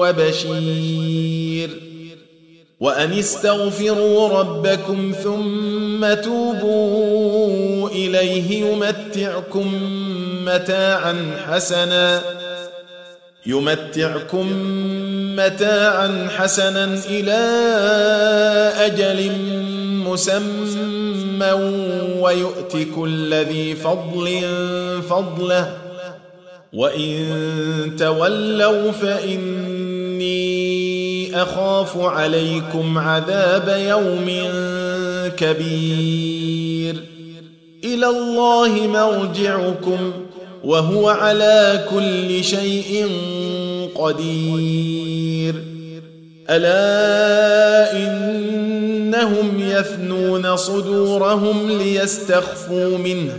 وبشير. وأن استغفروا ربكم ثم توبوا إليه يمتعكم متاعا حسنا يمتعكم متاعا حسنا إلى أجل مسمى ويؤت كل ذي فضل فضله وإن تولوا فإني أخاف عليكم عذاب يوم كبير. إلى الله مرجعكم وهو على كل شيء قدير. ألا إنهم يثنون صدورهم ليستخفوا منه.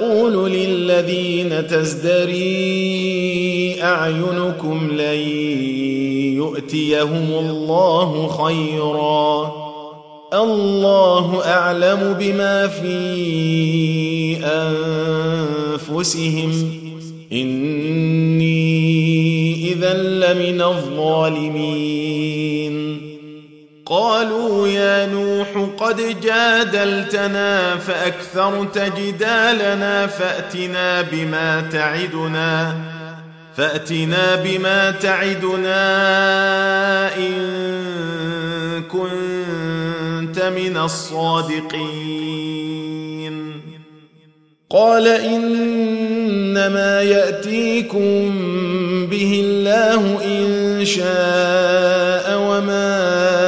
أقول للذين تزدري أعينكم لن يؤتيهم الله خيرا. الله أعلم بما في أنفسهم. إني اذا لمن الظالمين. قالوا يا نوح قد جادلتنا فأكثرت جدالنا فأتنا بما تعدنا فأتنا بما تعدنا إن كنت من الصادقين. قال إنما يأتيكم به الله إن شاء وما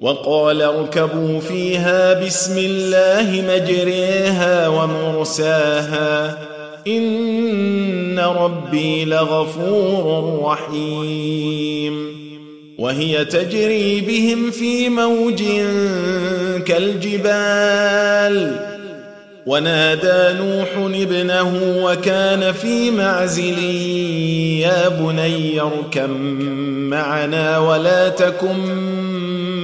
وقال اركبوا فيها بسم الله مجريها ومرساها. إن ربي لغفور رحيم. وهي تجري بهم في موج كالجبال. ونادى نوح ابنه وكان في معزل يا بني اركم معنا ولا تكن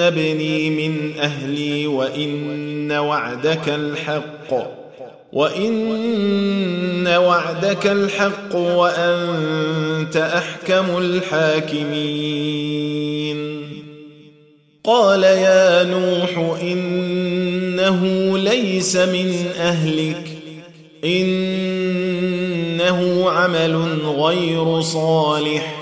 ابني من أهلي وإن وعدك الحق وإن وعدك الحق وأنت أحكم الحاكمين. قال يا نوح إنه ليس من أهلك إنه عمل غير صالح.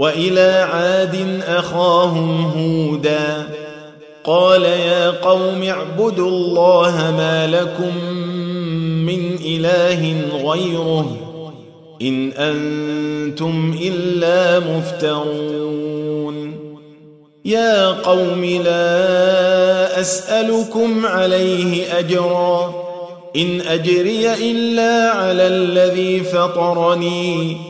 وإلى عاد أخاهم هودا. قال يا قوم اعبدوا الله ما لكم من إله غيره إن أنتم إلا مفترون. يا قوم لا أسألكم عليه أجرا. إن أجري إلا على الذي فطرني.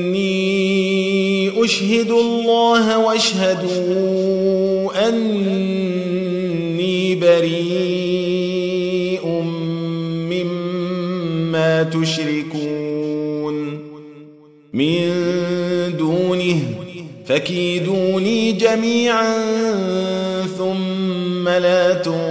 أشهد الله واشهدوا أني بريء مما تشركون. من دونه فكيدوني جميعا ثم لا تنظرون.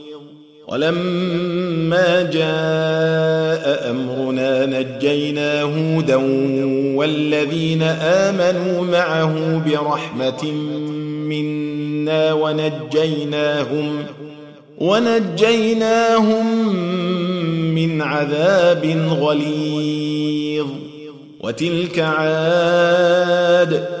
ولما جاء أمرنا نجينا هودا والذين آمنوا معه برحمة منا ونجيناهم ونجيناهم من عذاب غليظ. وتلك عاد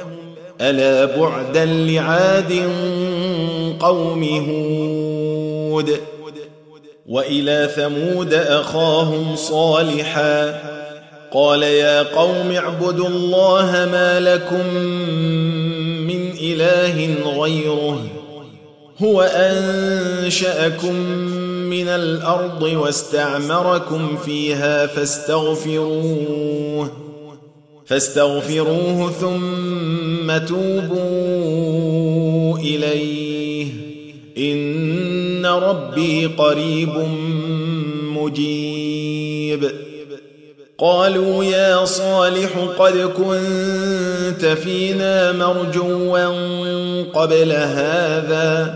ألا بعدا لعاد قوم هود وإلى ثمود أخاهم صالحا قال يا قوم اعبدوا الله ما لكم من إله غيره هو أنشأكم من الأرض واستعمركم فيها فاستغفروه فاستغفروه ثم توبوا إليه. إن ربي قريب مجيب. قالوا يا صالح قد كنت فينا مرجوا قبل هذا.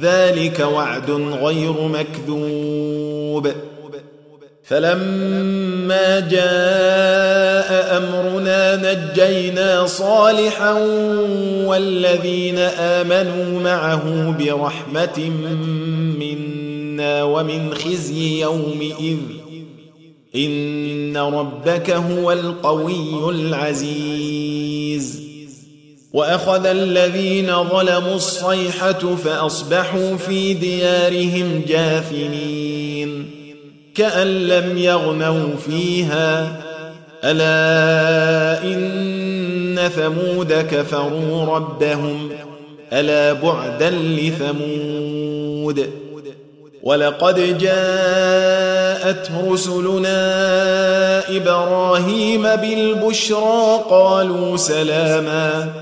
ذلك وعد غير مكذوب. فلما جاء أمرنا نجينا صالحا والذين آمنوا معه برحمة منا ومن خزي يومئذ. إن ربك هو القوي العزيز. وأخذ الذين ظلموا الصيحة فأصبحوا في ديارهم جاثمين كأن لم يغنوا فيها. ألا إن ثمود كفروا ربهم. ألا بعدا لثمود. ولقد جاءت رسلنا إبراهيم بالبشرى. قالوا سلاما.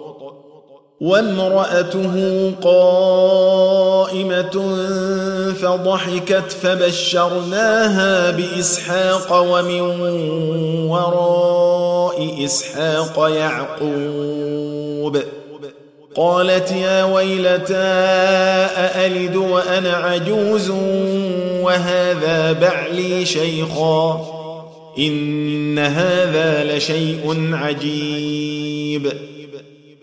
وامرأته قائمة فضحكت فبشرناها بإسحاق ومن وراء إسحاق يعقوب. قالت يا ويلتى أألد وأنا عجوز وهذا بعلي شيخا؟ إن هذا لشيء عجيب.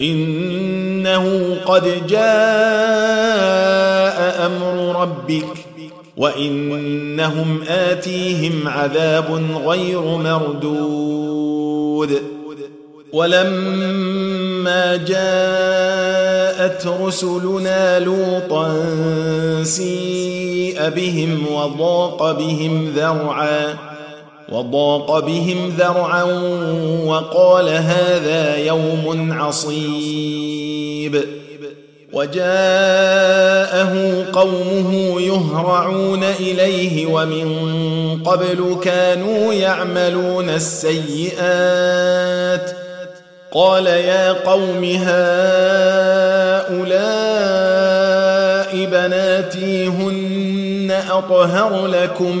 إنه قد جاء أمر ربك وإنهم آتيهم عذاب غير مردود. ولما جاءت رسلنا لوطا سيء بهم وضاق بهم ذرعا وضاق بهم ذرعا وقال هذا يوم عصيب. وجاءه قومه يهرعون إليه ومن قبل كانوا يعملون السيئات. قال يا قوم هؤلاء بناتي هن أطهر لكم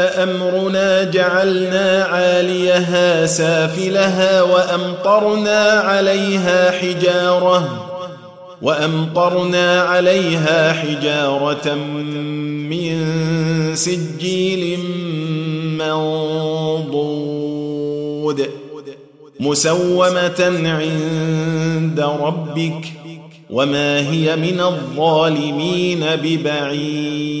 امرنا جعلنا عاليها سافلها وامطرنا عليها حجاره وامطرنا عليها حجاره من سجيل منضود مسومه عند ربك وما هي من الظالمين ببعيد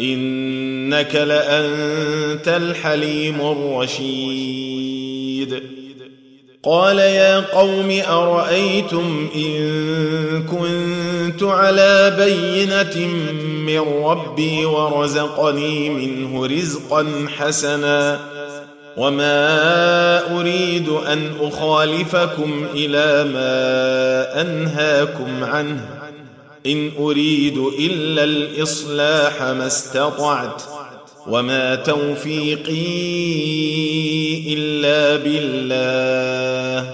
إنك لأنت الحليم الرشيد. قال يا قوم أرأيتم إن كنت على بينة من ربي ورزقني منه رزقا حسنا وما أريد أن أخالفكم إلى ما أنهاكم عنه. إن أريد إلا الإصلاح ما استطعت وما توفيقي إلا بالله.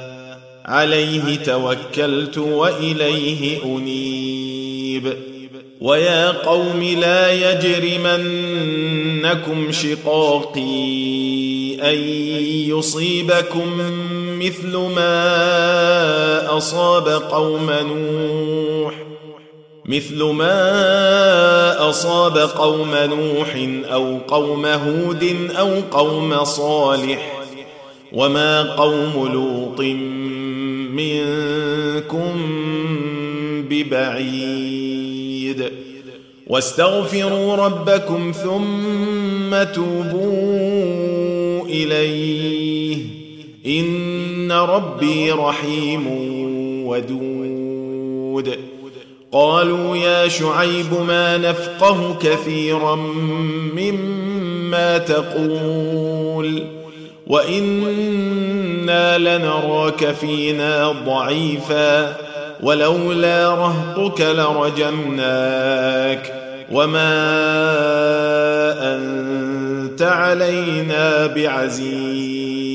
عليه توكلت وإليه أنيب. ويا قوم لا يجرمنكم شقاقي أن يصيبكم مثل ما أصاب قوم نوح. مثل ما أصاب قوم نوح أو قوم هود أو قوم صالح وما قوم لوط منكم ببعيد واستغفروا ربكم ثم توبوا إليه إن ربي رحيم ودود قالوا يا شعيب ما نفقه كثيرا مما تقول وإنا لنراك فينا ضعيفا ولولا رهطك لرجمناك وما أنت علينا بعزيز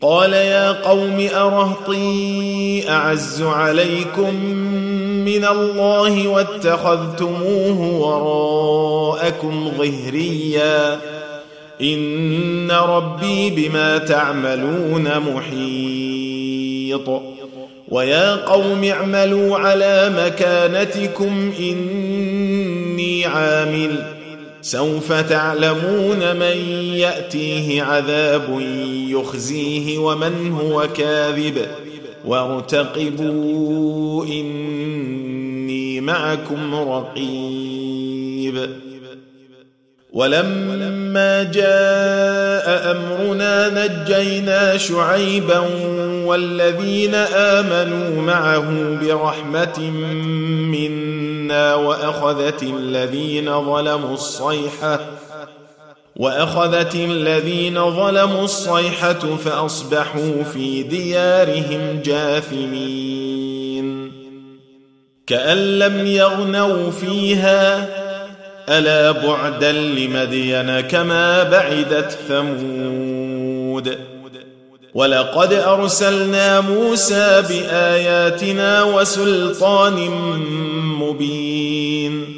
قال يا قوم أرهطي أعز عليكم من الله واتخذتموه وراءكم ظهريا إن ربي بما تعملون محيط. ويا قوم اعملوا على مكانتكم إني عامل. سوف تعلمون من يأتيه عذاب يخزيه ومن هو كاذب. وارتقبوا إني معكم رقيب. ولما جاء أمرنا نجينا شعيبا والذين آمنوا معه برحمة منا وأخذت الذين ظلموا الصيحة وأخذت الذين ظلموا الصيحة فأصبحوا في ديارهم جاثمين. كأن لم يغنوا فيها ألا بعدا لمدين كما بعدت ثمود. ولقد أرسلنا موسى بآياتنا وسلطان مبين.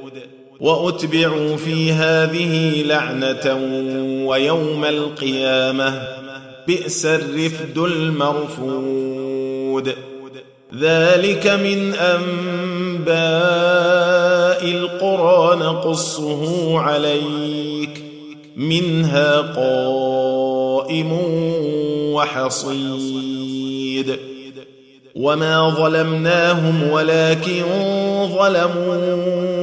وأتبعوا في هذه لعنة ويوم القيامة بئس الرفد المرفود. ذلك من أنباء القرى نقصه عليك منها قائم وحصيد. وما ظلمناهم ولكن ظلموا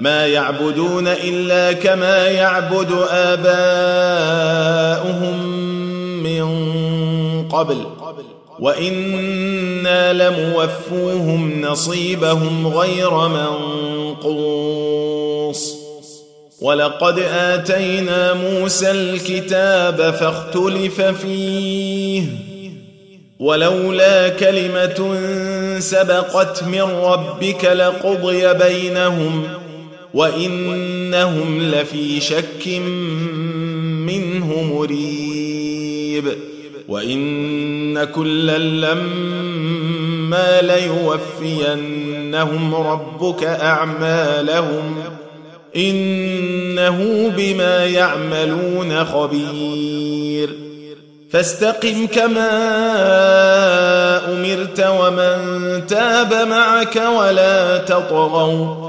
ما يعبدون إلا كما يعبد آباؤهم من قبل. وإنا لموفوهم نصيبهم غير منقوص. ولقد آتينا موسى الكتاب فاختلف فيه. ولولا كلمة سبقت من ربك لقضي بينهم. وإنهم لفي شك منه مريب. وإن كلا لما ليوفينهم ربك أعمالهم إنه بما يعملون خبير. فاستقم كما أمرت ومن تاب معك ولا تطغوا